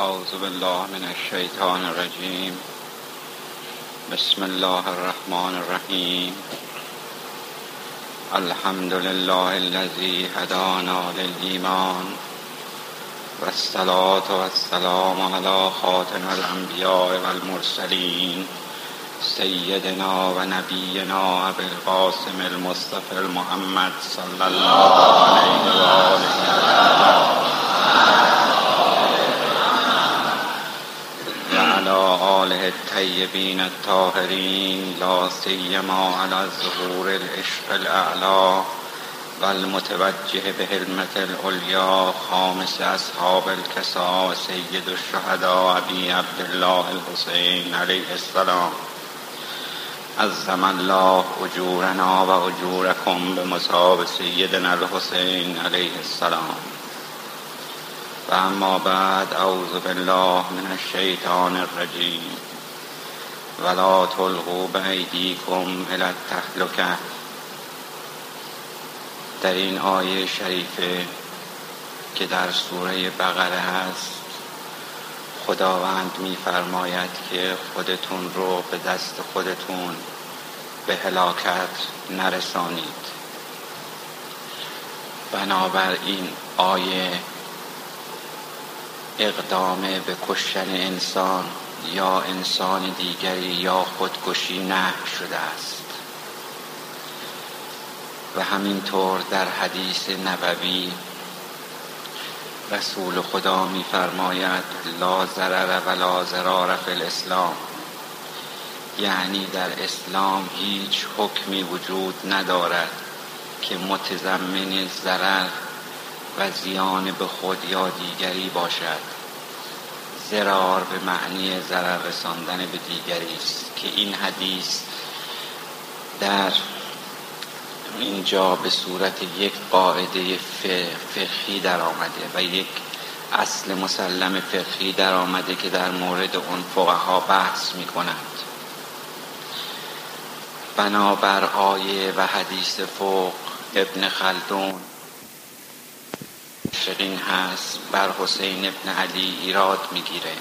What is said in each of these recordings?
أعوذ بالله من الشيطان الرجيم. بسم الله الرحمن الرحيم. الحمد لله الذي هدانا للإيمان. والصلاة والسلام على خاتم الأنبياء والمرسلين. سيدنا ونبينا أبي القاسم المصطفى المحمد صلى الله عليه وآله آله الطيبين الطاهرين لا سيما على ظهور العشق الأعلى والمتوجه بهلمة العليا خامس أصحاب الكساء سيد الشهداء أبي عبد الله الحسين عليه السلام. عظم الله أجورنا وأجوركم بمصاب سيدنا الحسين عليه السلام. و بعد اعوذ بالله من الشیطان الرجیم. ولا تلقوا بایدیکم الى التهلکه در این آیه شریفه که در سوره بقره هست خداوند میفرماید که خودتون رو به دست خودتون به هلاکت نرسانید. بنابراین آیه اقدام به کشتن انسان یا انسان دیگری یا خودکشی نه شده است. و همینطور در حدیث نبوی رسول خدا میفرماید لا ضرر و لا ضرار فی الاسلام. یعنی در اسلام هیچ حکمی وجود ندارد که متضمن ضرر و زیان به خود یا دیگری باشد. زرار به معنی ضرر رساندن به دیگری است که این حدیث در اینجا به صورت یک قاعده فقهی در آمده و یک اصل مسلم فقهی در آمده که در مورد اون فقها بحث می کنند بنابر آیه و حدیث فوق ابن خلدون مشرقین هست بر حسین ابن علی ایراد می‌گیره.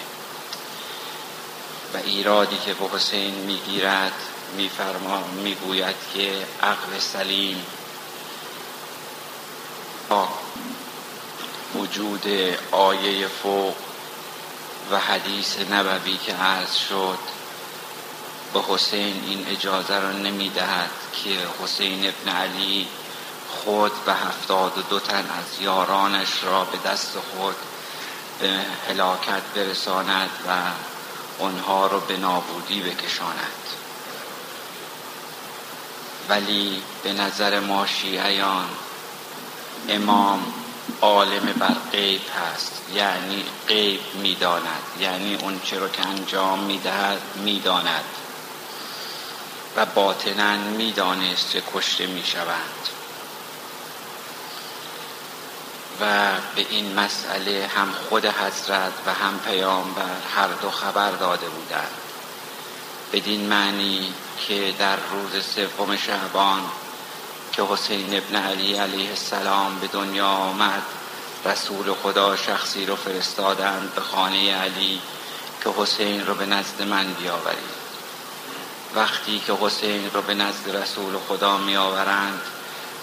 و ایرادی که به حسین می‌گیرد میفرما می‌گوید که عقل سلیم با وجود آیه فوق و حدیث نبوی که عرض شد به حسین این اجازه را نمی‌دهد که حسین ابن علی خود و هفتاد و دو تن از یارانش را به دست خود به هلاکت برساند و آنها را به نابودی بکشاند. ولی به نظر ما شیعیان امام عالم بر غیب هست. یعنی غیب می‌داند. یعنی اون چه رو که انجام می‌دهد می‌داند. و باطنا می‌دانست که کشته می‌شوند. و به این مسئله هم خود حضرت و هم پیامبر هر دو خبر داده بودند. بدین معنی که در روز سوم شعبان که حسین ابن علی علیه السلام به دنیا آمد رسول خدا شخصی رو فرستادند به خانه علی که حسین رو به نزد من بیاورید. وقتی که حسین رو به نزد رسول خدا می آورند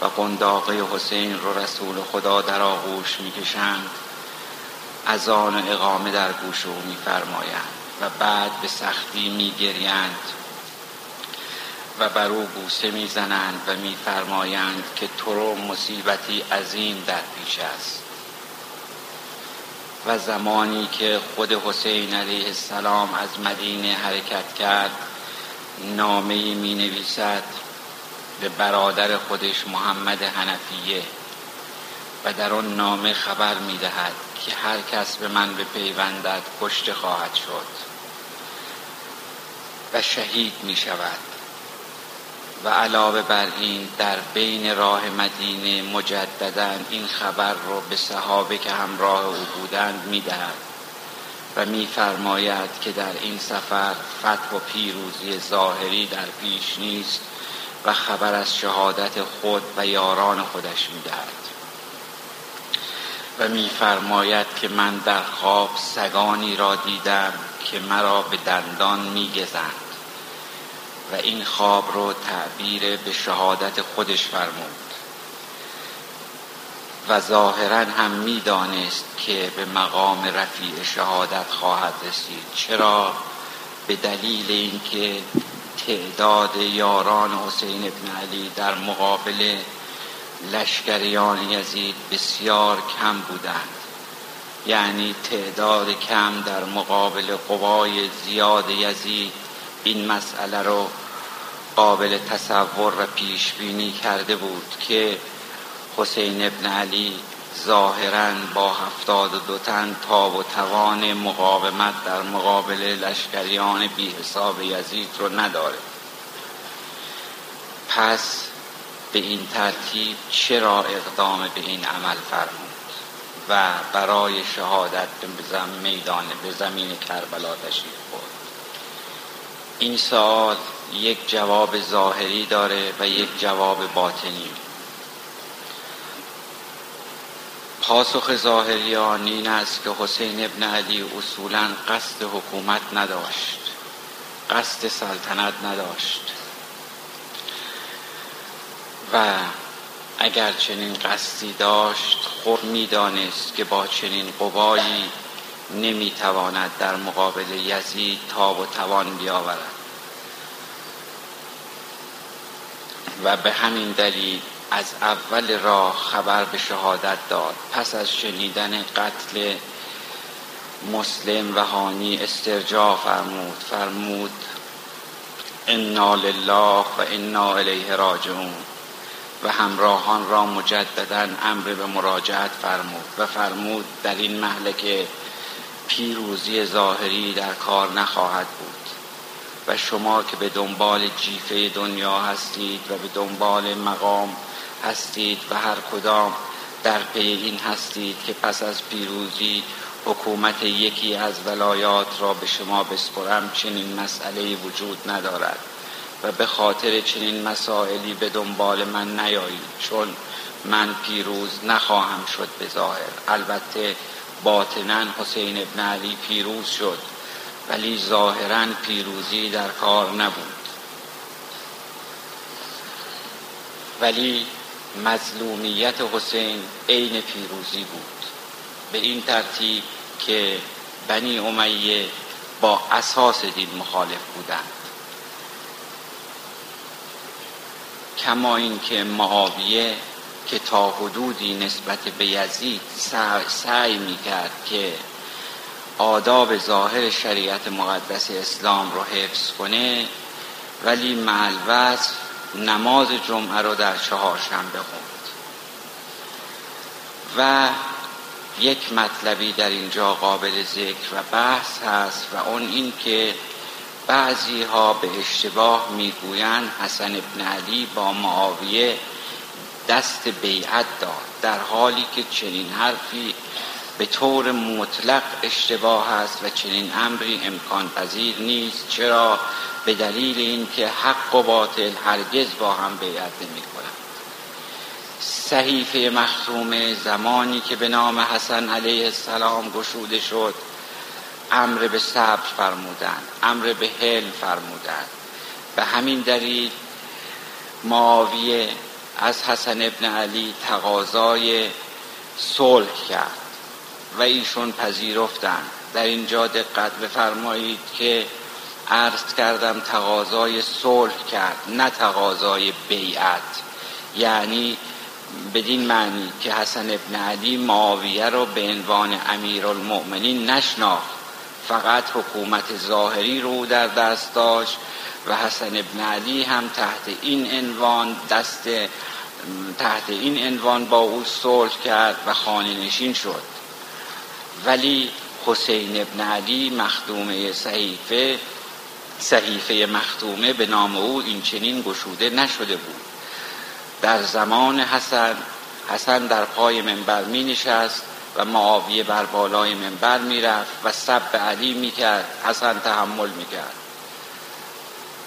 و قنداقه حسین رو رسول خدا در آغوش می‌کشند. از آن اقامه در گوش او میفرمایند و بعد به سختی میگریند و بر او بوسه می‌زنند و میفرمایند که تو رو مصیبتی عظیم در پیش است. و زمانی که خود حسین علیه السلام از مدینه حرکت کرد نامه می نویسد به برادر خودش محمد حنفیه و در آن نامه خبر می دهد که هر کس به من به پیوندد کشته خواهد شد و شهید می شود و علاوه بر این در بین راه مدینه مجددا این خبر رو به صحابه که همراه او بودند می دهد و میفرماید که در این سفر فتح و پیروزی ظاهری در پیش نیست و خبر از شهادت خود و یاران خودش می‌دهد. و میفرماید که من در خواب سگانی را دیدم که مرا به دندان میگزند و این خواب رو تعبیر به شهادت خودش فرمود. و ظاهرا هم می‌دانست که به مقام رفیع شهادت خواهد رسید. چرا؟ به دلیل اینکه تعداد یاران حسین ابن علی در مقابل لشکریان یزید بسیار کم بودند. یعنی تعداد کم در مقابل قوای زیاد یزید این مسئله رو قابل تصور و پیش بینی کرده بود که حسین ابن علی ظاهرا با هفتاد و دو تن تاب و توان مقاومت در مقابل لشکریان بی حساب یزید رو نداره. پس به این ترتیب چرا اقدام به این عمل فرمود و برای شهادت به میدان به زمین کربلا تشریف برد؟ این سوال یک جواب ظاهری داره و یک جواب باطنی. پاسخ ظاهریان این است که حسین ابن علی اصولا قصد حکومت نداشت. قصد سلطنت نداشت. و اگر چنین قصدی داشت خود می‌دانست که با چنین قوایی نمی‌تواند در مقابل یزید تاب و توان بیاورد. و به همین دلیل از اول راه خبر به شهادت داد. پس از شنیدن قتل مسلم و هانی استرجاع فرمود. فرمود انا لله و انا الیه راجعون. و همراهان را مجددا امر به مراجعت فرمود و فرمود در این محله پیروزی ظاهری در کار نخواهد بود. و شما که به دنبال جیفه دنیا هستید و به دنبال مقام هستید و هر کدام در پی این هستید که پس از پیروزی حکومت یکی از ولایات را به شما بسپرم چنین مسئله وجود ندارد و به خاطر چنین مسائلی به دنبال من نیایید چون من پیروز نخواهم شد به ظاهر. البته باطنا حسین ابن علی پیروز شد ولی ظاهرا پیروزی در کار نبود. ولی مظلومیت حسین عین پیروزی بود. به این ترتیب که بنی امیه با اساس دین مخالف بودند. کما اینکه معاویه که تا حدودی نسبت به یزید سعی می‌کرد که آداب ظاهر شریعت مقدس اسلام رو حفظ کنه ولی معلوز نماز جمعه رو در چهارشنبه خوند. و یک مطلبی در اینجا قابل ذکر و بحث هست و اون این که بعضی ها به اشتباه می‌گویند حسن ابن علی با معاویه دست بیعت داد در حالی که چنین حرفی به طور مطلق اشتباه است و چنین امری امکان پذیر نیست. چرا؟ به دلیل اینکه حق و باطل هرگز با هم بیعت نمی کنند صحیفه مختومه زمانی که به نام حسن علیه السلام گشوده شد امر به صبر فرمودند امر به حل فرمودند. به همین دلیل معاویه از حسن ابن علی تقاضای صلح کرد و ایشون پذیرفتند. در اینجا دقت بفرمایید که عرض کردم تقاضای صلح کرد نه تقاضای بیعت. یعنی بدین معنی که حسن ابن علی معاویه رو به عنوان المؤمنین نشناخت. فقط حکومت ظاهری رو در دست داشت و حسن ابن علی هم تحت این عنوان دست تحت این عنوان با او صلح کرد و خانه نشین شد. ولی حسین ابن علی مخدومه صحیفه صحیفه مختومه به نام او این چنین گشوده نشده بود. در زمان حسن حسن در پای منبر می نشست و معاویه بر بالای منبر می رفت و سب علی می کرد حسن تحمل می کرد.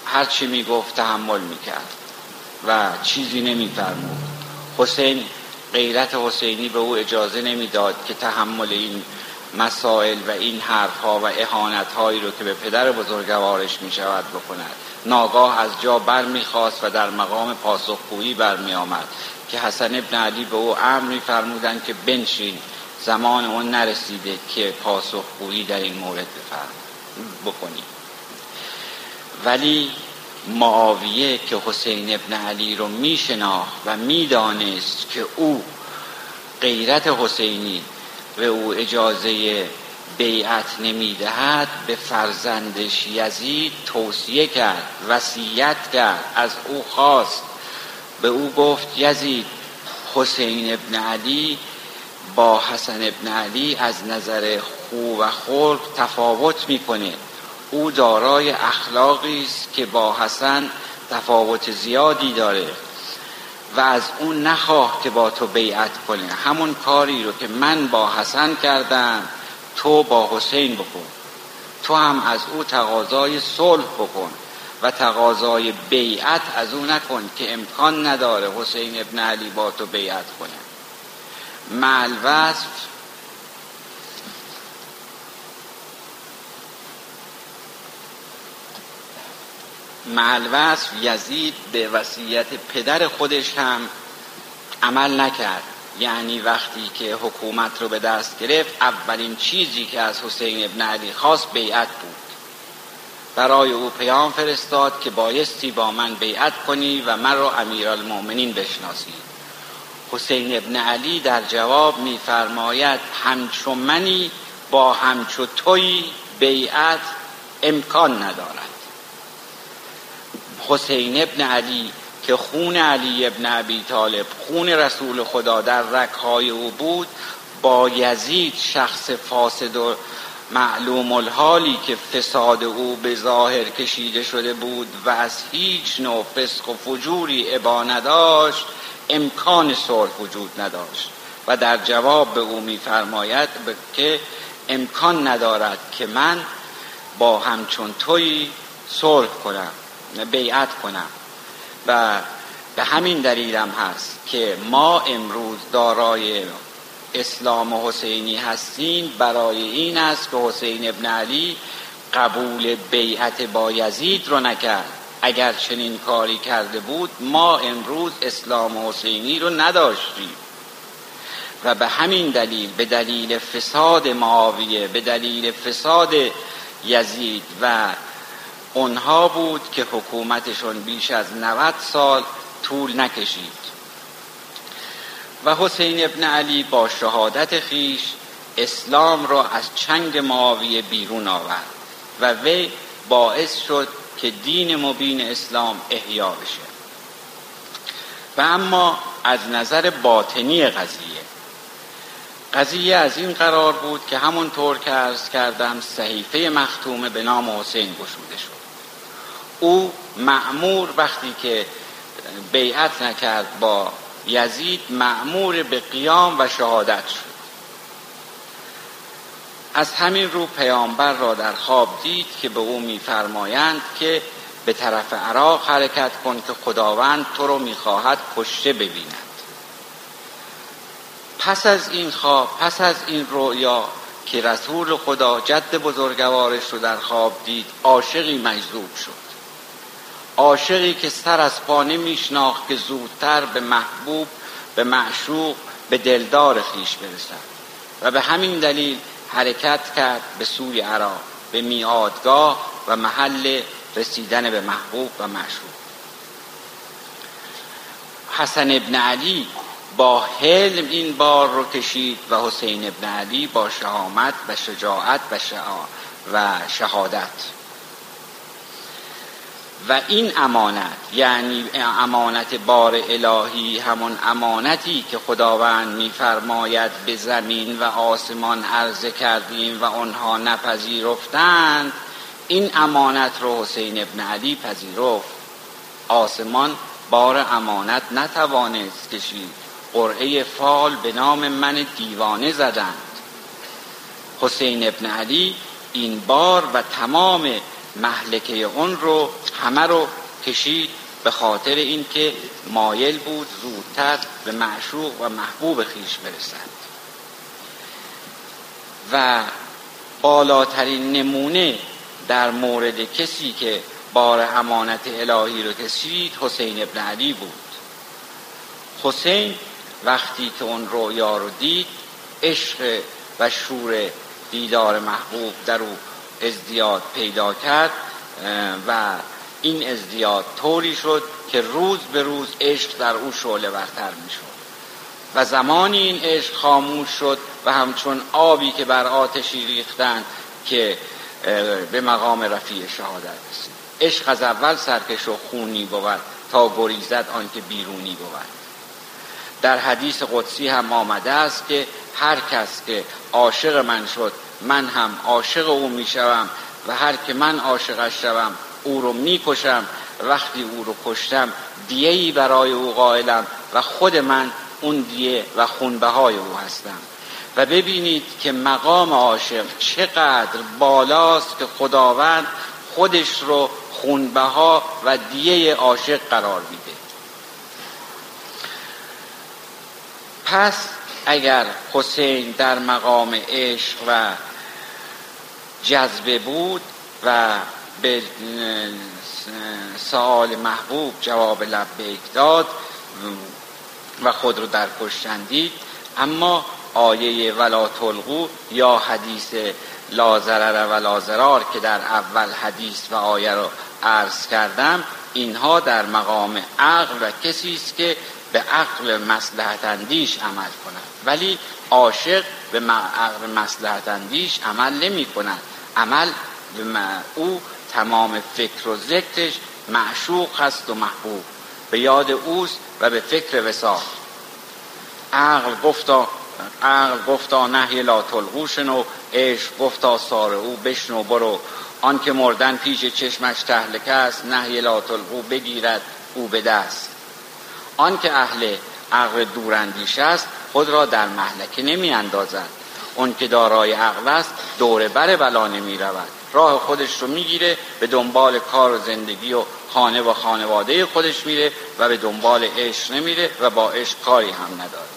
هرچی می گفت تحمل می کرد و چیزی نمی فرمود. حسین غیرت حسینی به او اجازه نمی‌داد که تحمل این مسائل و این حرف ها و احانت هایی رو که به پدر بزرگوارش می شود بکند. ناگاه از جا بر می خواست و در مقام پاسخگویی برمی آمد که حسن ابن علی به او امر می فرمودن که بنشین زمان اون نرسیده که پاسخگویی در این مورد بکنی. ولی معاویه که حسین ابن علی رو می و می‌دانست که او غیرت حسینی به او اجازه بیعت نمی‌دهد به فرزندش یزید توصیه کرد وصیت کرد از او خواست. به او گفت یزید حسین ابن علی با حسن ابن علی از نظر خو و خلق تفاوت می‌کنه. او دارای اخلاقی است که با حسن تفاوت زیادی داره. و از اون نخواه که با تو بیعت کنه همون کاری رو که من با حسن کردم تو با حسین بکن. تو هم از او تقاضای صلح بکن و تقاضای بیعت از او نکن که امکان نداره حسین ابن علی با تو بیعت کنه. مع معلوصف یزید به وصیت پدر خودش هم عمل نکرد. یعنی وقتی که حکومت رو به دست گرفت اولین چیزی که از حسین ابن علی خواست بیعت بود. برای او پیام فرستاد که بایستی با من بیعت کنی و من را امیرالمؤمنین بشناسی. حسین ابن علی در جواب میفرماید همچو منی با همچو توی بیعت امکان ندارد. حسین ابن علی که خون علی ابن ابی طالب خون رسول خدا در رکهای او بود با یزید شخص فاسد و معلوم الحالی که فساد او به ظاهر کشیده شده بود و از هیچ نوع فسق و فجوری ابا نداشت امکان صلح وجود نداشت. و در جواب به او میفرماید که امکان ندارد که من با همچون توی صلح کنم. بیعت کنم. و به همین دلیلم هست که ما امروز دارای اسلام حسینی هستیم. برای این است که حسین ابن علی قبول بیعت با یزید رو نکرد. اگر چنین کاری کرده بود ما امروز اسلام حسینی رو نداشتیم. و به همین دلیل به دلیل فساد معاویه به دلیل فساد یزید و اونها بود که حکومتشون بیش از 90 سال طول نکشید. و حسین ابن علی با شهادت خیش اسلام را از چنگ معاویه بیرون آورد و وی باعث شد که دین مبین اسلام احیا بشه. و اما از نظر باطنی قضیه قضیه از این قرار بود که همونطور که ارز کردم صحیفه مختومه به نام حسین گشوده شد. او معمور وقتی که بیعت نکرد با یزید معمور به قیام و شهادت شد. از همین رو پیامبر را در خواب دید که به او میفرمایند که به طرف عراق حرکت کن که خداوند تو رو می‌خواهد کشته ببیند. پس از این خواب پس از این رویا که رسول خدا جد بزرگوارش رو در خواب دید عاشقی مجذوب شد. عاشقی که سر از پا نمیشناخت که زودتر به محبوب به معشوق به دلدار خیش برسد. و به همین دلیل حرکت کرد به سوی عراق به میادگاه و محل رسیدن به محبوب و معشوق. حسن ابن علی با حلم این بار رو کشید و حسین ابن علی با شهامت و شجاعت و شهادت. و این امانت یعنی امانت بار الهی همون امانتی که خداوند میفرماید به زمین و آسمان عرضه کردیم و آنها نپذیرفتند این امانت رو حسین ابن علی پذیرفت. آسمان بار امانت نتوانست کشید. قرعه فال به نام من دیوانه زدند. حسین ابن علی این بار و تمام محلکه اون رو همه رو کشید به خاطر اینکه مایل بود زودتر به معشوق و محبوب خیش برسد. و بالاترین نمونه در مورد کسی که بار امانت الهی رو کشید حسین ابن علی بود. حسین وقتی که اون رویا رو دید عشق و شور دیدار محبوب در او ازدیاد پیدا کرد و این ازدیاد طوری شد که روز به روز عشق در او شعله برتر می شد و زمانی این عشق خاموش شد و همچون آبی که بر آتشی ریختند که به مقام رفیع شهادت رسید. عشق از اول سرکش و خونی بود تا گریزد آنکه بیرونی بود. در حدیث قدسی هم آمده است که هر کس که عاشق من شد من هم عاشق او می‌شوم و هر که من عاشقش شوم او رو می‌کشم. وقتی او رو کشتم دیهی برای او قائلم و خود من اون دیه و خونبهای او هستم. و ببینید که مقام عاشق چقدر بالاست که خداوند خودش رو خونبها و دیه عاشق قرار میده. پس اگر حسین در مقام عشق و جذبه بود و به سوال محبوب جواب لبیک داد و خود رو در اما آیه ولا تلقو یا حدیث لازرر و لازرار که در اول حدیث و آیه رو عرض کردم اینها در مقام عقل و کسی است که به عقل مسلحت اندیش عمل کند. ولی عاشق به عقل مسلحت اندیش عمل نمی کند. عمل او تمام فکر و ذکرش معشوق هست و محبوب. به یاد اوست و به فکر وسال. عقل گفتا عقل گفتا نهی لا تلغوشن و عشق گفتا سار او بشنو برو. آن که مردن پیش چشمش تهلکه است نهی لا تلغو بگیرد او به دست. آن که اهل عقل دوراندیش است خود را در محلکه نمی اندازد. اون که دارای عقل است دور بر بلا نمی رود. راه خودش رو می‌گیره به دنبال کار و زندگی و خانه و خانواده خودش میره و به دنبال عشق نمیره و با عشق کاری هم نداره.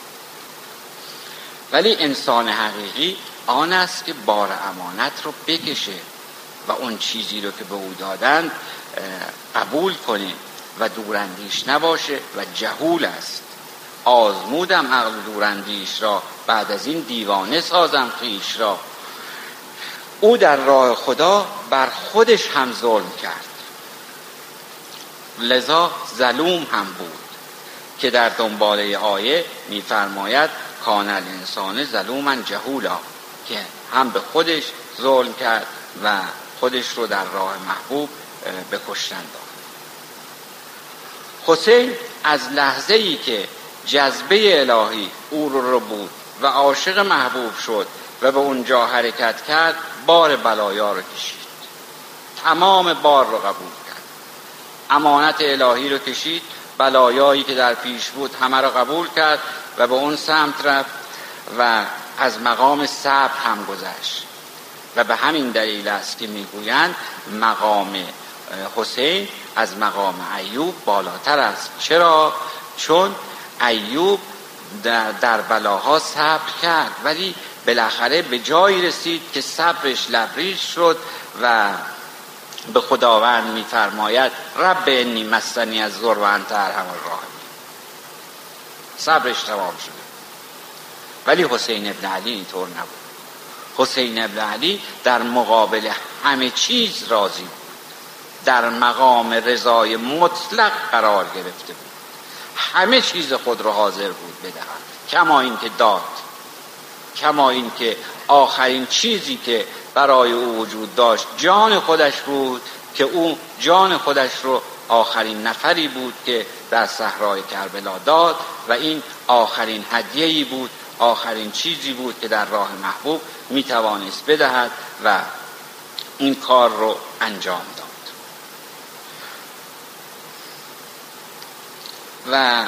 ولی انسان حقیقی آن است که بار امانت رو بکشه و اون چیزی رو که به او دادند قبول کنه و دوراندیش نباشه و جهول است. آزمودم عقل دوراندیش را بعد از این دیوانه سازم خیش را. او در راه خدا بر خودش هم ظلم کرد. لذا ظلوم هم بود که در دنباله آیه میفرماید کان الانسان ظلوما جهولا که هم به خودش ظلم کرد و خودش رو در راه محبوب به کشتن داد. حسین از لحظه ای که جذبه الهی او رو بود و عاشق محبوب شد و به اونجا حرکت کرد بار بلایا رو کشید. تمام بار رو قبول کرد. امانت الهی رو کشید بلایایی که در پیش بود همه رو قبول کرد و به اون سمت رفت و از مقام صبر هم گذشت. و به همین دلیل است که می‌گویند مقام حسین از مقام ایوب بالاتر است. چرا؟ چون ایوب در بلاها صبر کرد ولی بالاخره به جایی رسید که صبرش لبریز شد و به خداوند میفرماید رب انی مستنی از زور و انت ارحم صبرش تمام شده. ولی حسین ابن علی اینطور نبود. حسین ابن علی در مقابل همه چیز راضی بود. در مقام رضای مطلق قرار گرفته بود. همه چیز خود را حاضر بود بدهد. کما اینکه داد. کما اینکه آخرین چیزی که برای او وجود داشت جان خودش بود که او جان خودش رو آخرین نفری بود که در صحرای کربلا داد و این آخرین هدیه‌ای بود آخرین چیزی بود که در راه محبوب می توانست بدهد و این کار رو انجام داد و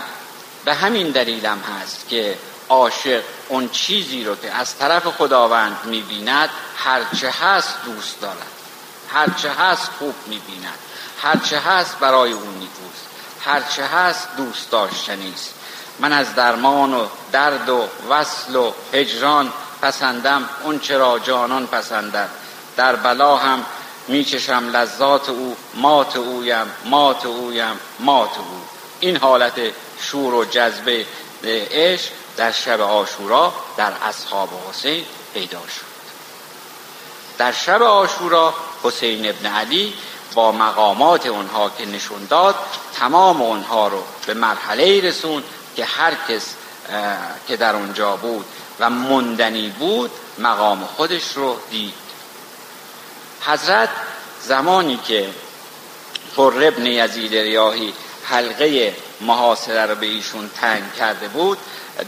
به همین دلیلم هست که عاشق اون چیزی رو که از طرف خداوند می‌بیند هرچه هست دوست دارد. هرچه هست خوب می‌بیند. هرچه هست برای اون نیکوست هرچه هست دوست داشتنیست من از درمان و درد و وصل و هجران پسندم اون چرا جانان پسندد. در بلا هم میچشم لذات او مات اویم مات اویم مات او. این حالت شور و جذبه عشق در شب آشورا در اصحاب حسین پیدا شد. در شب آشورا حسین ابن علی با مقامات اونها که نشون داد تمام اونها رو به مرحله رسون که هر کس که در اونجا بود و مندنی بود مقام خودش رو دید. حضرت زمانی که فر ابن یزید ریاهی حلقه محاصره رو به ایشون تنگ کرده بود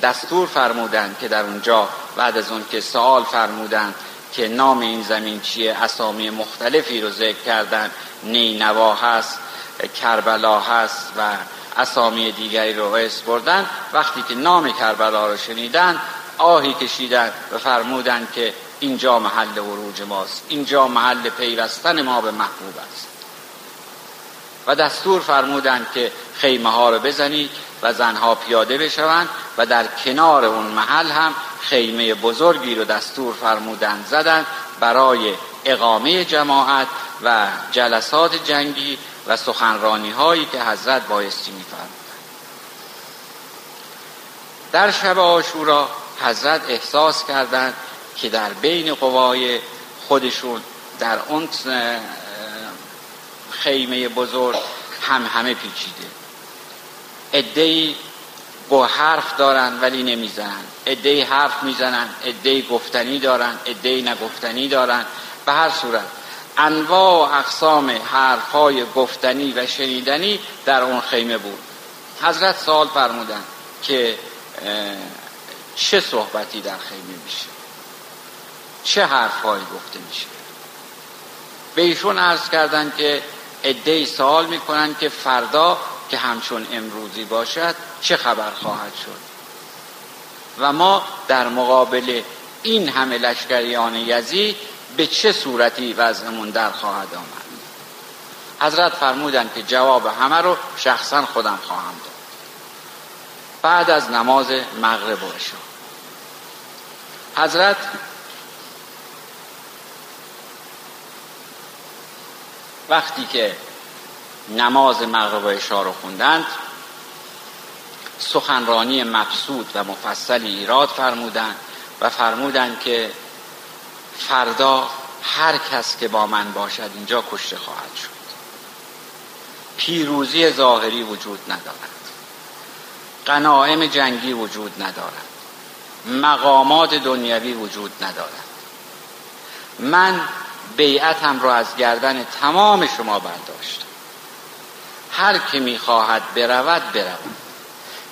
دستور فرمودند که در اونجا بعد از اون که سوال فرمودند که نام این زمین چیه اسامی مختلفی رو ذکر کردن نینوا هست کربلا هست و اسامی دیگری رو اسم بردن وقتی که نام کربلا رو شنیدن آهی کشیدن و فرمودن که اینجا محل وروج ماست اینجا محل پیوستن ما به محبوب است. و دستور فرمودند که خیمه ها رو بزنید و زنها پیاده بشوند و در کنار اون محل هم خیمه بزرگی رو دستور فرمودند زدند برای اقامه جماعت و جلسات جنگی و سخنرانی هایی که حضرت بایستی میفرمودند. در شب آشورا حضرت احساس کردند که در بین قوای خودشون در اون خیمه بزرگ هم همه پیچیده. ادهی با حرف دارن ولی نمی‌زنن. ادهی حرف می‌زنن ادهی گفتنی دارن ادهی نگفتنی دارن. به هر صورت انواع اقسام حرف های گفتنی و شنیدنی در اون خیمه بود. حضرت سوال فرمودن که چه صحبتی در خیمه میشه؟ چه حرفهایی گفته میشه؟ به ایشون عرض کردن که ادهی سوال می‌کنن که فردا که همچون امروزی باشد چه خبر خواهد شد. و ما در مقابل این همه لشکریان یزید به چه صورتی وضعمون در خواهد آمد؟ حضرت فرمودن که جواب همه رو شخصا خودم خواهم داد. بعد از نماز مغرب و حضرت وقتی که نماز مغرب و عشا رو خوندند سخنرانی مبسود و مفصلی ایراد فرمودند و فرمودند که فردا هر کس که با من باشد اینجا کشته خواهد شد. پیروزی ظاهری وجود ندارد. قناعم جنگی وجود ندارد. مقامات دنیوی وجود ندارد. من بیعتم را از گردن تمام شما برداشتم هر که می‌خواهد برود برود.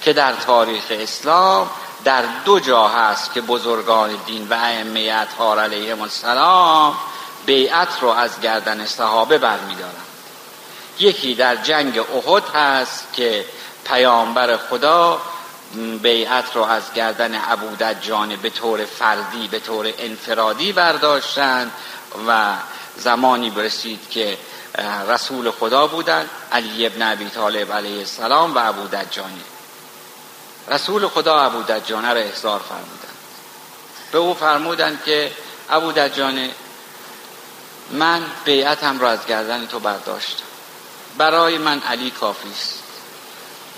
که در تاریخ اسلام در دو جا هست که بزرگان دین و ائمه اطهار علیهم السلام بیعت رو از گردن صحابه برمیدارند. یکی در جنگ احد هست که پیامبر خدا بیعت رو از گردن ابودجان به طور فردی به طور انفرادی برداشتند و زمانی برسید که رسول خدا بودند علی ابن ابی طالب علیه السلام و ابو دجانی. رسول خدا ابو دجانه را احضار فرمودند. به او فرمودند که ابو دجانه من بیعتم را از گردن تو برداشتم. برای من علی کافی است.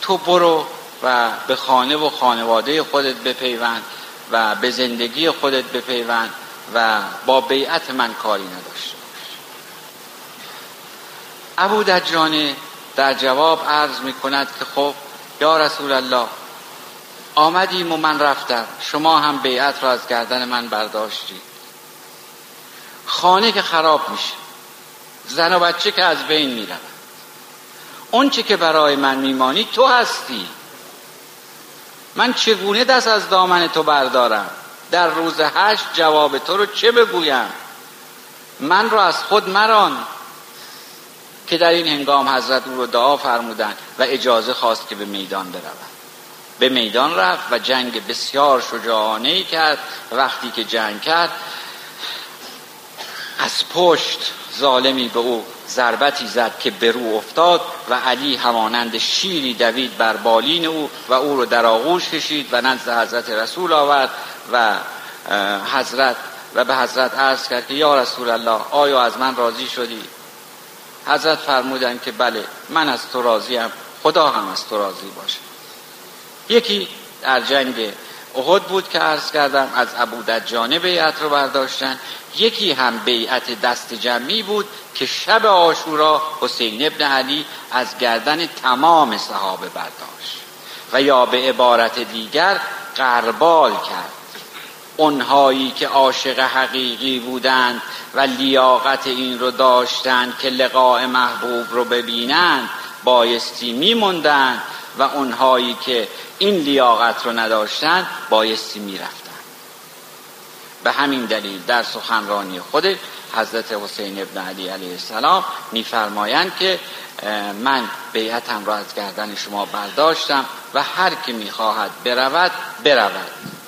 تو برو و به خانه و خانواده خودت بپیوند و به زندگی خودت بپیوند. و با بیعت من کاری نداشته باش ابو دجانه در جواب عرض می کند که خب یا رسول الله آمدیم و من رفتم. شما هم بیعت را از گردن من برداشتی خانه که خراب میشه. زن و بچه که از بین میرن. اون چی که برای من میمانی تو هستی. من چگونه دست از دامن تو بردارم؟ در روز هشت جواب تو رو چه بگویم؟ من را از خود مران که در این هنگام حضرت او رو دعا فرمودن و اجازه خواست که به میدان برود به میدان رفت و جنگ بسیار شجاعانه ای کرد. وقتی که جنگ کرد از پشت ظالمی به او ضربتی زد که به رو افتاد و علی همانند شیری دوید بر بالین او و او رو در آغوش کشید و نزد حضرت رسول آورد و حضرت و به حضرت عرض کرد که یا رسول الله آیا از من راضی شدی؟ حضرت فرمودن که بله من از تو راضیم خدا هم از تو راضی باشه. یکی در جنگ احد بود که عرض کردم از ابو دجانه بیعت رو برداشتن. یکی هم بیعت دست جمعی بود که شب آشورا حسین ابن علی از گردن تمام صحابه برداشت و یا به عبارت دیگر قربال کرد. اونهایی که عاشق حقیقی بودند و لیاقت این رو داشتند که لقاء محبوب رو ببینند بایستی میموندند و اونهایی که این لیاقت رو نداشتند بایستی می‌رفتند. به همین دلیل در سخنرانی خود حضرت حسین ابن علی علیه السلام میفرمایند که من بیعتم را از گردن شما برداشتم و هر که می‌خواهد برود برود.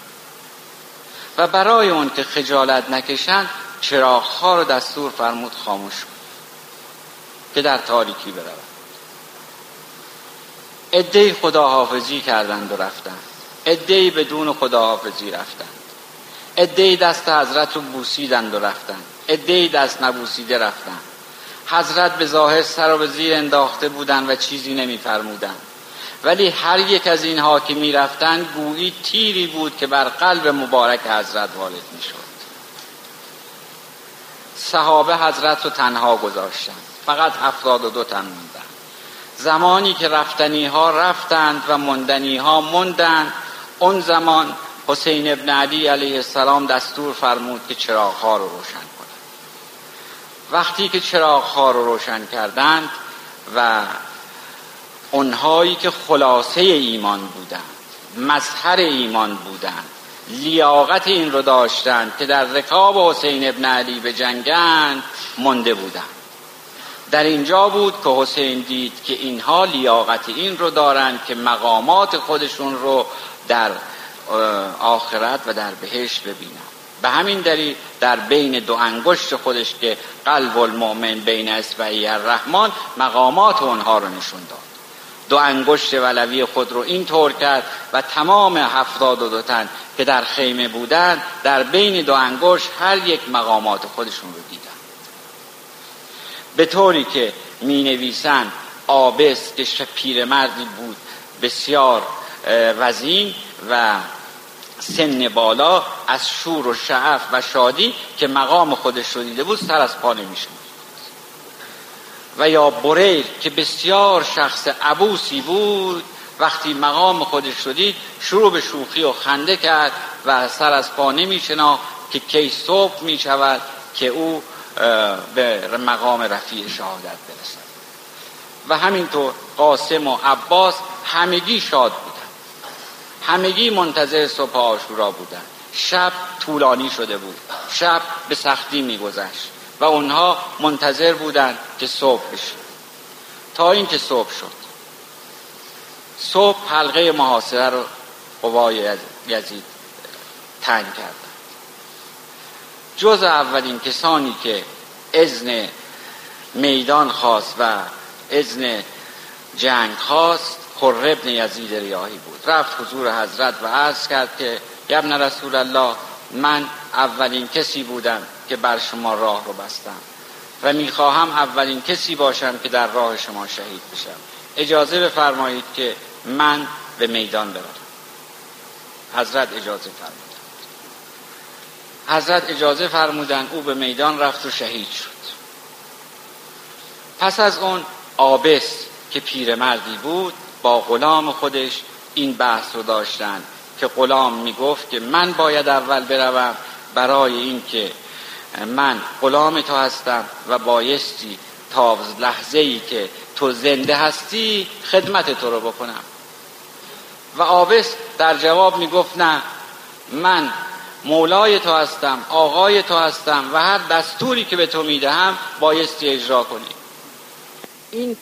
و برای اون که خجالت نکشند چراغها رو دستور فرمود خاموش که در تاریکی برود ادهی خداحافظی کردند و رفتند. ادهی بدون خداحافظی رفتند. ادهی دست حضرت رو بوسیدند و رفتند. ادهی دست نبوسیده رفتند. حضرت به ظاهر سر و به زیر انداخته بودند و چیزی نمیفرمودند. ولی هر یک از اینها که می‌رفتند گویی تیری بود که بر قلب مبارک حضرت وارد می‌شد. صحابه حضرت رو تنها گذاشتند فقط هفتاد و دو تن موندن. زمانی که رفتنی ها رفتند و مندنی ها موندند اون زمان حسین ابن علی علیه السلام دستور فرمود که چراغ ها رو روشن کنند. وقتی که چراغ ها رو روشن کردند و اونهایی که خلاصه ایمان بودند مظهر ایمان بودند لیاقت این رو داشتند که در رکاب حسین ابن علی به جنگند مونده بودند. در اینجا بود که حسین دید که اینها لیاقت این رو دارند که مقامات خودشون رو در آخرت و در بهشت ببینند. به همین دلیل در بین دو انگشت خودش که قلب المؤمن بین اسبعی الرحمن مقامات اونها رو نشون داد. دو انگشت ولوی خود رو این طور کرد و تمام هفتاد و دو تن که در خیمه بودند در بین دو انگشت هر یک مقامات خودشون رو دیدن. به طوری که می نویسن آبس که پیرمردی بود بسیار وزین و سن بالا از شور و شعف و شادی که مقام خودش رو دیده بود سر از پا نمیشون و یا بریل که بسیار شخص عبوسی بود وقتی مقام خودش رو دید شروع به شوخی و خنده کرد و سر از پا نمیشنا که کی صبح می شود که او به مقام رفیع شهادت برسد. و همینطور قاسم و عباس همگی شاد بودن همگی منتظر صبح آشورا بودن شب طولانی شده بود. شب به سختی میگذشت. و اونها منتظر بودند که صبح بشه. تا اینکه صبح شد. صبح حلقه محاصره رو قوای یزید تنگ کردن جز اولین کسانی که اذن میدان خواست و اذن جنگ خواست خر ابن یزید ریاهی بود. رفت حضور حضرت و عرض کرد که یبن رسول الله من اولین کسی بودم که بر شما راه رو بستم و می‌خواهم اولین کسی باشم که در راه شما شهید بشم. اجازه بفرمایید که من به میدان بروم. حضرت اجازه فرمودند. حضرت اجازه فرمودن او به میدان رفت و شهید شد. پس از اون آبس که پیرمردی بود با غلام خودش این بحث رو داشتن که غلام می‌گفت که من باید اول بروم برای اینکه من غلام تو هستم و بایستی تا لحظه ای که تو زنده هستی خدمت تو رو بکنم. و آبس در جواب می‌گفت نه من مولای تو هستم آقای تو هستم و هر دستوری که به تو می‌دهم بایستی اجرا کنی. این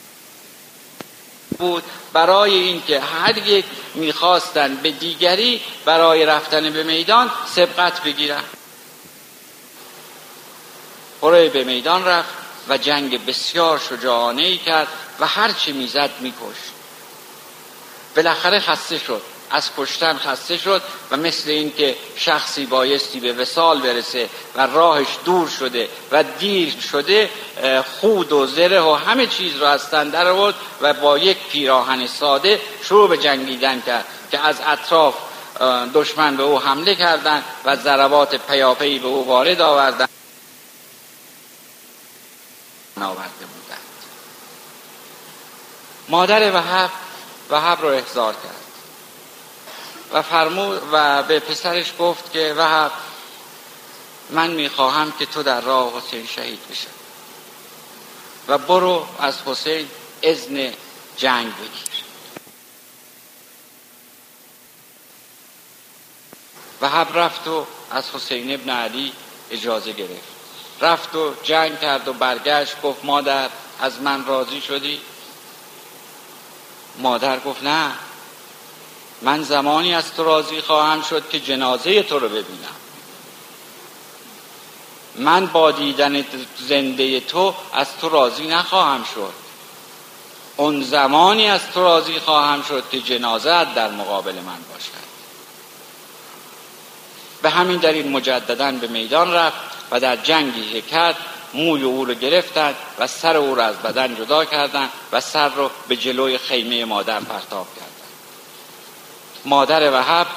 بود برای اینکه هر یک می‌خواستند به دیگری برای رفتن به میدان سبقت بگیرن هره به میدان رفت و جنگ بسیار شجاعانه ای کرد و هر چی می‌زد میکشت. بالاخره خسته شد. از کشتن خسته شد و مثل اینکه شخصی بایستی به وسال برسه و راهش دور شده و دیر شده خود و زره و همه چیز را از در آورد و با یک پیراهن ساده شروع به جنگیدن کرد که از اطراف دشمن به او حمله کردند و ضربات پیاپی به او وارد آوردند. آورده بودند. مادر وحب وحب رو احضار کرد. و فرمود و به پسرش گفت که وحب من می‌خواهم که تو در راه حسین شهید بشه و برو از حسین اذن جنگ بگیر. وحب رفت و از حسین ابن علی اجازه گرفت. رفت و جنگ کرد و برگشت گفت مادر از من راضی شدی؟ مادر گفت نه. من زمانی از تو راضی خواهم شد که جنازه تو رو ببینم. من با دیدن زنده تو از تو راضی نخواهم شد. اون زمانی از تو راضی خواهم شد که جنازه در مقابل من باشد. به همین دلیل مجددا به میدان رفت. و در جنگی که کرد موی او رو گرفتند و سر او را از بدن جدا کردند و سر رو به جلوی خیمه مادر پرتاب کردند. مادر وحب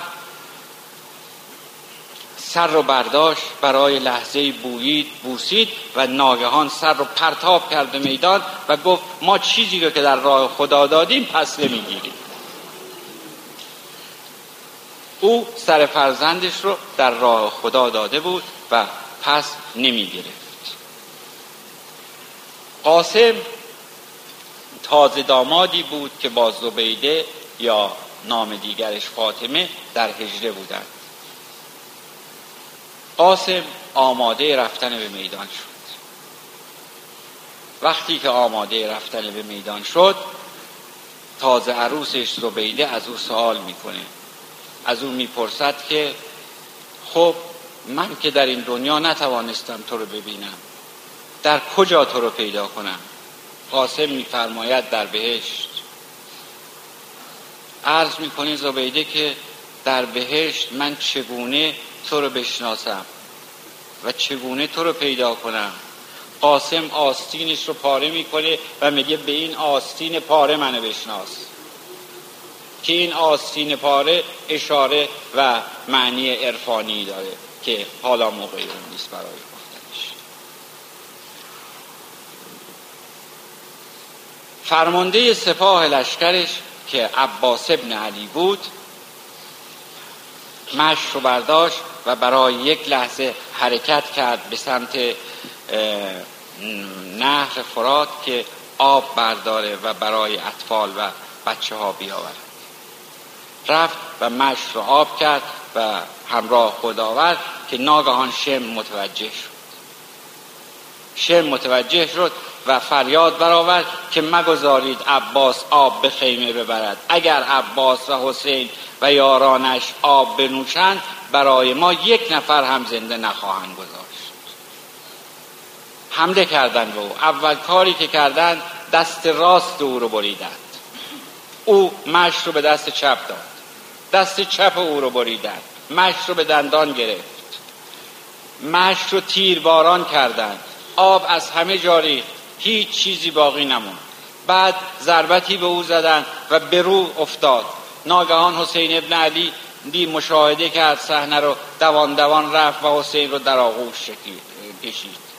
سر رو برداشت برای لحظه بویید بوسید و ناگهان سر رو پرتاب کرد میدان و گفت ما چیزی رو که در راه خدا دادیم پس نمی‌گیریم. او سر فرزندش رو در راه خدا داده بود و پس نمی قاسم تازه دامادی بود که با زبیده یا نام دیگرش فاطمه در هجره بودند. قاسم آماده رفتن به میدان شد. وقتی که آماده رفتن به میدان شد تازه عروسش زبیده از او سوال می‌کنه. از او می‌پرسد که خب من که در این دنیا نتوانستم تو رو ببینم. در کجا تو رو پیدا کنم؟ قاسم میفرماید در بهشت. عرض می‌کنه زبیده که در بهشت من چگونه تو رو بشناسم و چگونه تو رو پیدا کنم؟ قاسم آستینش رو پاره می‌کنه و میگه به این آستین پاره منو بشناس. که این آستین پاره اشاره و معنی عرفانی داره. که حالا موقع اون نیست برای گفتنش. فرمانده سپاه لشکرش که عباس ابن علی بود مش رو برداشت و برای یک لحظه حرکت کرد به سمت نهر فرات که آب برداره و برای اطفال و بچه ها بیاورد. رفت و مش رو آب کرد و همراه خود آورد که ناگهان شم متوجه شد. شم متوجه شد و فریاد برآورد که مگذارید عباس آب به خیمه ببرد. اگر عباس و حسین و یارانش آب بنوشند برای ما یک نفر هم زنده نخواهند گذاشت. حمله کردند به او اول کاری که کردند دست راست او رو بریدند. او مشت رو به دست چپ داد. دست چپ او رو بریدند مشت رو به دندان گرفت. مشت رو تیرباران کردند آب از همه جاری. هیچ چیزی باقی نموند. بعد ضربتی به او زدند و به رو افتاد. ناگهان حسین ابن علی دی مشاهده کرد صحنه رو. دوان دوان رفت و حسین رو در آغوش کشید.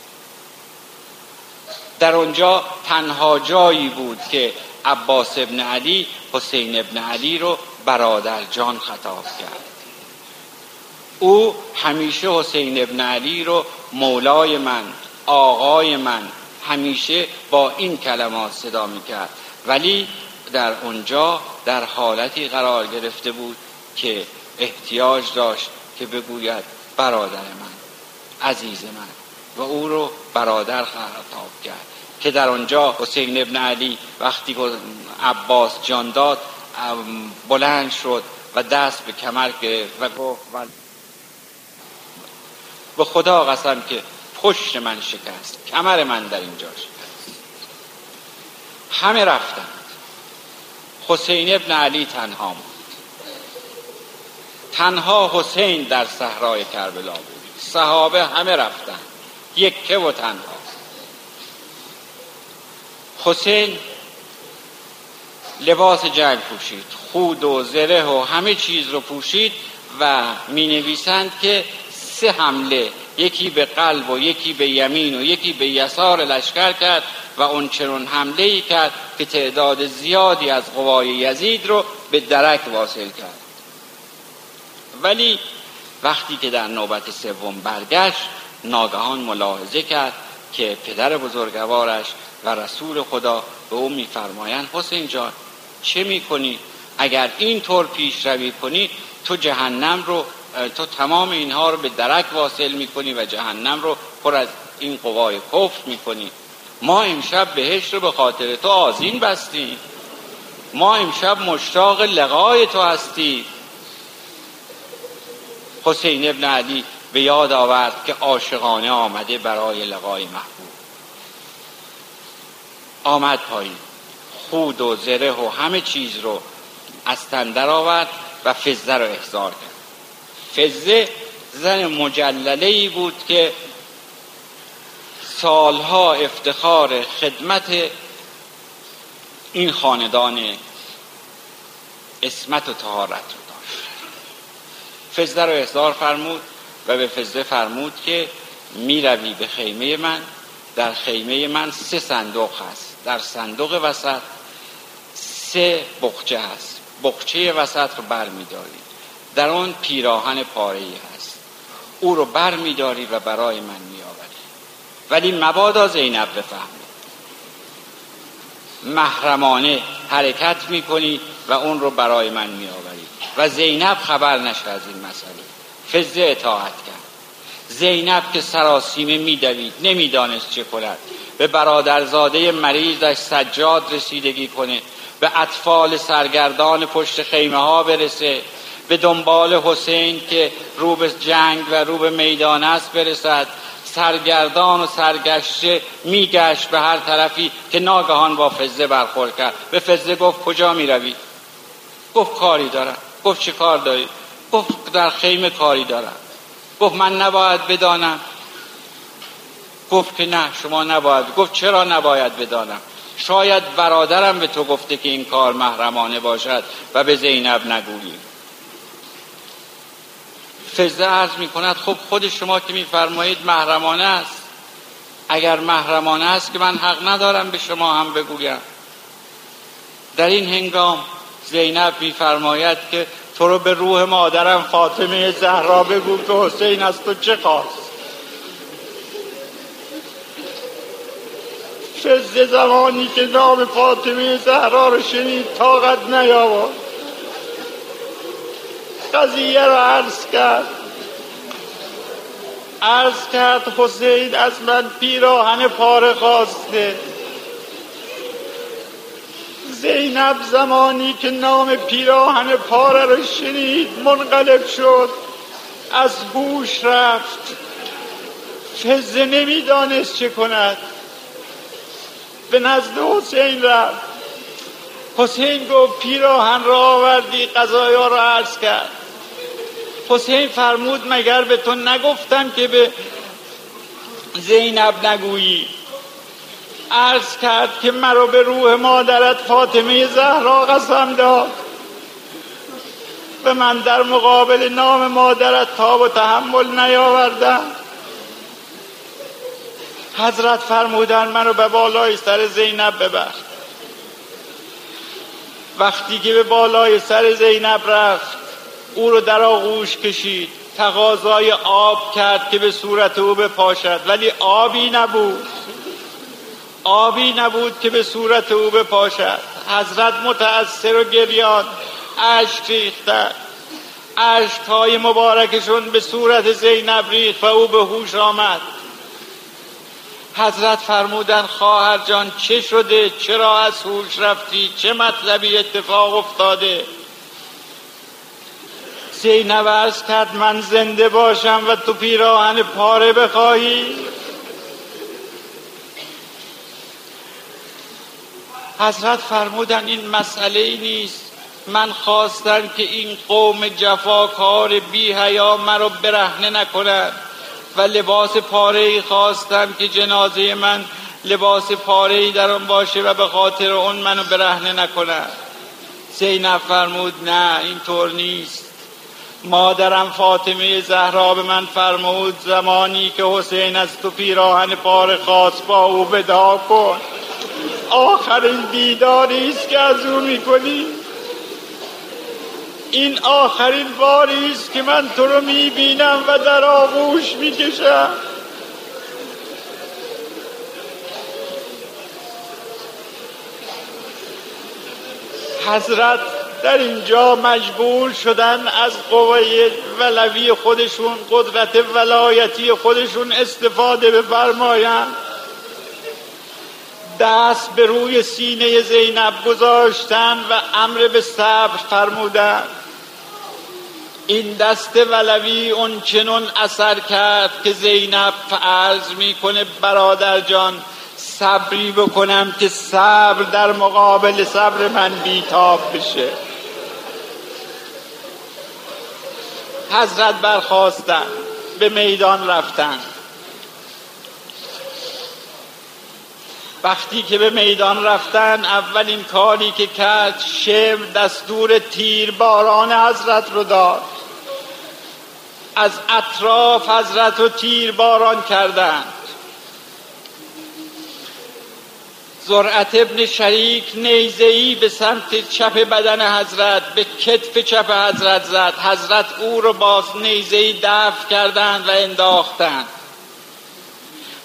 در آنجا تنها جایی بود که عباس ابن علی حسین ابن علی رو برادر جان خطاب کرد. او همیشه حسین ابن علی رو مولای من آقای من همیشه با این کلمات صدا می‌کرد. ولی در اونجا در حالتی قرار گرفته بود که احتیاج داشت که بگوید برادر من عزیز من. و او رو برادر خطاب کرد. که در آنجا حسین ابن علی وقتی عباس جان داد بلند شد و دست به کمر گرفت و گفت من به خدا قسم که پشت من شکست کمر من در اینجا شکست. همه رفتند. حسین ابن علی تنها بود. تنها حسین در صحرای کربلا بود. صحابه همه رفتند. یکه و تنها. حسین لباس جنگ پوشید. خود و زره و همه چیز رو پوشید و می نویسند که سه حمله یکی به قلب و یکی به یمین و یکی به یسار لشکر کرد و اون چنون حمله ای کرد که تعداد زیادی از قوای یزید رو به درک واصل کرد. ولی وقتی که در نوبت سوم برگشت ناگهان ملاحظه کرد که پدر بزرگوارش و رسول خدا به او میفرمایند حسین جان چه می‌کنی؟ اگر این طور پیش روی کنی تو جهنم رو تو تمام اینها رو به درک واصل می‌کنی و جهنم رو پر از این قوای کفر می‌کنی. ما امشب بهش رو به خاطر تو آزین بستیم. ما امشب مشتاق لقای تو هستیم. حسین ابن علی به یاد آورد که عاشقانه آمده برای لقای محبوب. آمد پایین. خود و زره و همه چیز رو از تندر آورد و فزه رو احضار کرد. فزه زن مجلله ای بود که سالها افتخار خدمت این خاندان اسمت و تهارت رو داشت. فزه رو احضار فرمود و به فزه فرمود که می‌روی به خیمه من. در خیمه من سه صندوق هست. در صندوق وسط سه بخچه هست بخچه وسط رو بر میداری در آن پیراهن پاره هست. او رو بر میداری و برای من میآوری ولی مبادا زینب بفهمید. محرمانه حرکت می‌کنی و اون رو برای من میآوری و زینب خبر نشه از این مسئله. فزه اطاعت کرد. زینب که سراسیمه میدوید نمی‌دانست چه کند. به برادرزاده مریضش سجاد رسیدگی کنه. به اطفال سرگردان پشت خیمه ها برسه. به دنبال حسین که رو به جنگ و رو به میدان است برسد. سرگردان و سرگشته میگشت به هر طرفی که ناگهان با فزه برخورد کرد. به فزه گفت کجا می‌روی؟ گفت کاری دارم. گفت چه کار داری؟ گفت در خیمه کاری دارم. گفت من نباید بدانم. گفت که نه شما نباید. گفت چرا نباید بدانم؟ شاید برادرم به تو گفته که این کار محرمانه باشد و به زینب نگویی. فزه عرض می کند خب خود شما که میفرمایید محرمانه است. اگر محرمانه است که من حق ندارم به شما هم بگویم. در این هنگام زینب میفرماید که تو رو به روح مادرم فاطمه زهرا بگو که حسین از تو چه خواست. فز زمانی که نام فاطمه زهرا رو شنید طاقت نیاورد. قضیه رو عرض کرد. عرض کرد حسین از من پیراهن پاره خواسته. زینب زمانی که نام پیراهن پاره رو شنید منقلب شد. از هوش رفت. فزه نمی‌دانست چه کند. به نزد حسین رفت. حسین گفت پیراهن را آوردی قضایا را عرض کرد. حسین فرمود مگر به تو نگفتم که به زینب نگویی؟ عرض کرد که مرا به روح مادرت فاطمه زهرا قسم داد. و من در مقابل نام مادرت تاب و تحمل نیاوردم. حضرت فرمودن منو به بالای سر زینب ببر. وقتی که به بالای سر زینب رفت او رو در آغوش کشید. تقاضای آب کرد که به صورت او بپاشد. ولی آبی نبود. آبی نبود که به صورت او بپاشد. حضرت متأثر و گریان. عشق ریختن های مبارکشون به صورت زینب ریخت و او به هوش آمد. حضرت فرمودن خواهر جان چه شده؟ چرا از هوش رفتی؟ چه مطلبی اتفاق افتاده؟ زینب عرض کرد من زنده باشم و تو پیراهن پاره بخواهی؟ حضرت فرمودن این مسئله ای نیست. من خواستم که این قوم جفاکار بی حیا مرا برهنه نکنند و لباس پاره خواستم که جنازه من لباس پاره در آن باشه و به خاطر اون منو برهنه نکنند زینب فرمود نه اینطور نیست. مادرم فاطمه زهرا به من فرمود زمانی که حسین از تو پیراهن پاره خواست با او بدا کن. آخرین دیداری است که از او می‌کنی. این آخرین باری است که من تو رو می‌بینم و در آغوش می‌کشم. حضرت در اینجا مجبور شدن از قوای ولوی خودشون قدرت ولایتی خودشون استفاده بفرمایند. دست به روی سینه زینب گذاشتن و امر به صبر فرمودن. این دست ولوی اون چنون اثر کرد که زینب عرض می‌کنه برادر جان صبری بکنم که صبر در مقابل صبر من بیتاب بشه. حضرت برخواستن به میدان رفتن. وقتی که به میدان رفتن اولین کاری که کرد شم دستور تیر باران حضرت رو داد. از اطراف حضرت رو تیر باران کردند. زرعت ابن شریک نیزهی به سمت چپ بدن حضرت به کتف چپ حضرت زد. حضرت او رو باز نیزهی دفع کردند و انداختند.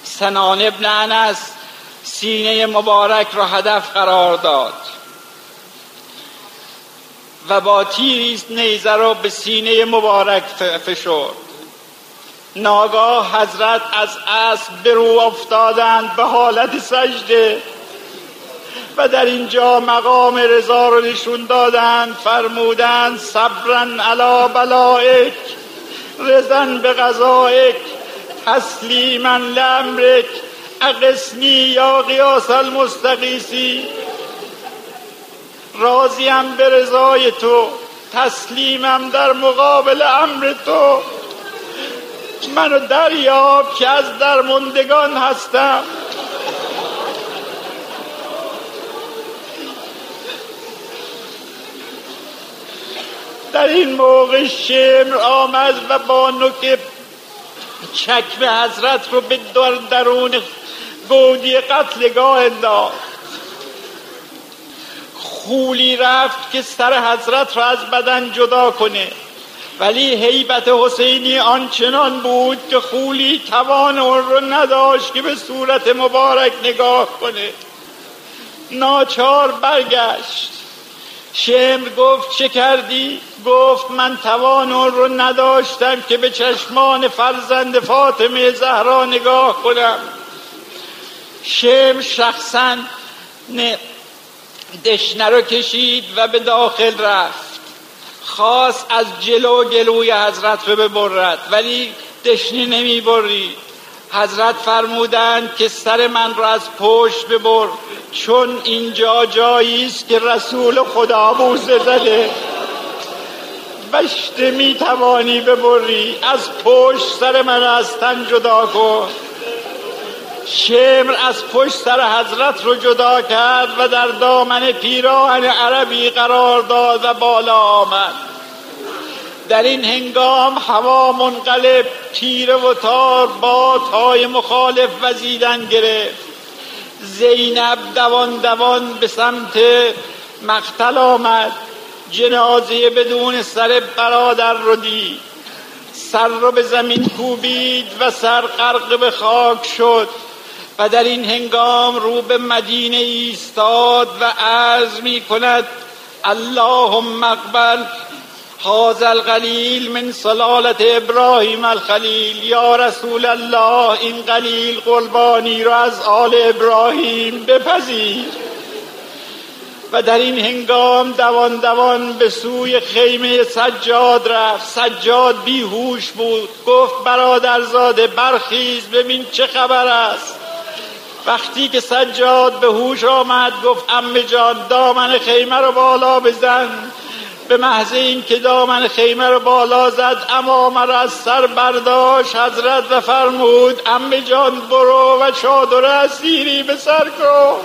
سنان ابن انس سینه مبارک را هدف قرار داد. و با تیریز نیزه را به سینه مبارک فشرد. ناگاه حضرت از اسب برو افتادند به حالت سجده. و در اینجا مقام رضا رو نشون دادند فرمودند صبرن علا بلائک رزن به غذایک تسلیما لامرک. اقسنی یا قیاس المستقیسی راضیم به رضای تو تسلیمم در مقابل امر تو. منو دریاب که از درمندگان هستم. در این موقع شمر آمد و با نوک چکم حضرت رو به درون گودی قتلگاه انداخت. خولی رفت که سر حضرت را از بدن جدا کنه. ولی حیبت حسینی آنچنان بود که خولی توان اون رو نداشت که به صورت مبارک نگاه کنه. ناچار برگشت. شمر گفت چه کردی؟ گفت من توان اون رو نداشتم که به چشمان فرزند فاطمه زهرا نگاه کنم. شمر شخصا دشنه رو کشید و به داخل رفت. خواست از جلو گلوی حضرت رو ببرد ولی دشنی نمی برید. حضرت فرمودند که سر من را از پشت ببر چون اینجا جایی است که رسول خدا بوسه زده. بشته می توانی ببری از پشت سر من از تن جدا کن. شمر از پشت سر حضرت رو جدا کرد و در دامن پیراهن عربی قرار داد و بالا آمد. در این هنگام هوا منقلب تیره و تار با تای مخالف وزیدن گرفت. زینب دوان دوان به سمت مقتل آمد. جنازه بدون سر برادر رو دید. سر رو به زمین کوبید و سر غرق به خاک شد. و در این هنگام رو به مدینه ایستاد و عرض می کند اللهم اقبل هذا القلیل من سلالت ابراهیم الخلیل. یا رسول الله این قلیل قربانی را از آل ابراهیم بپذیر. و در این هنگام دوان دوان به سوی خیمه سجاد رفت. سجاد بیهوش بود. گفت برادرزاده برخیز ببین چه خبر است. وقتی که سجاد به هوش آمد گفت ام جان دامن خیمه رو بالا بزن. به محض این که دامن خیمه رو بالا زد اما را از سر برداشت. حضرت و فرمود ام جان برو و چادر اسیری به سر کن.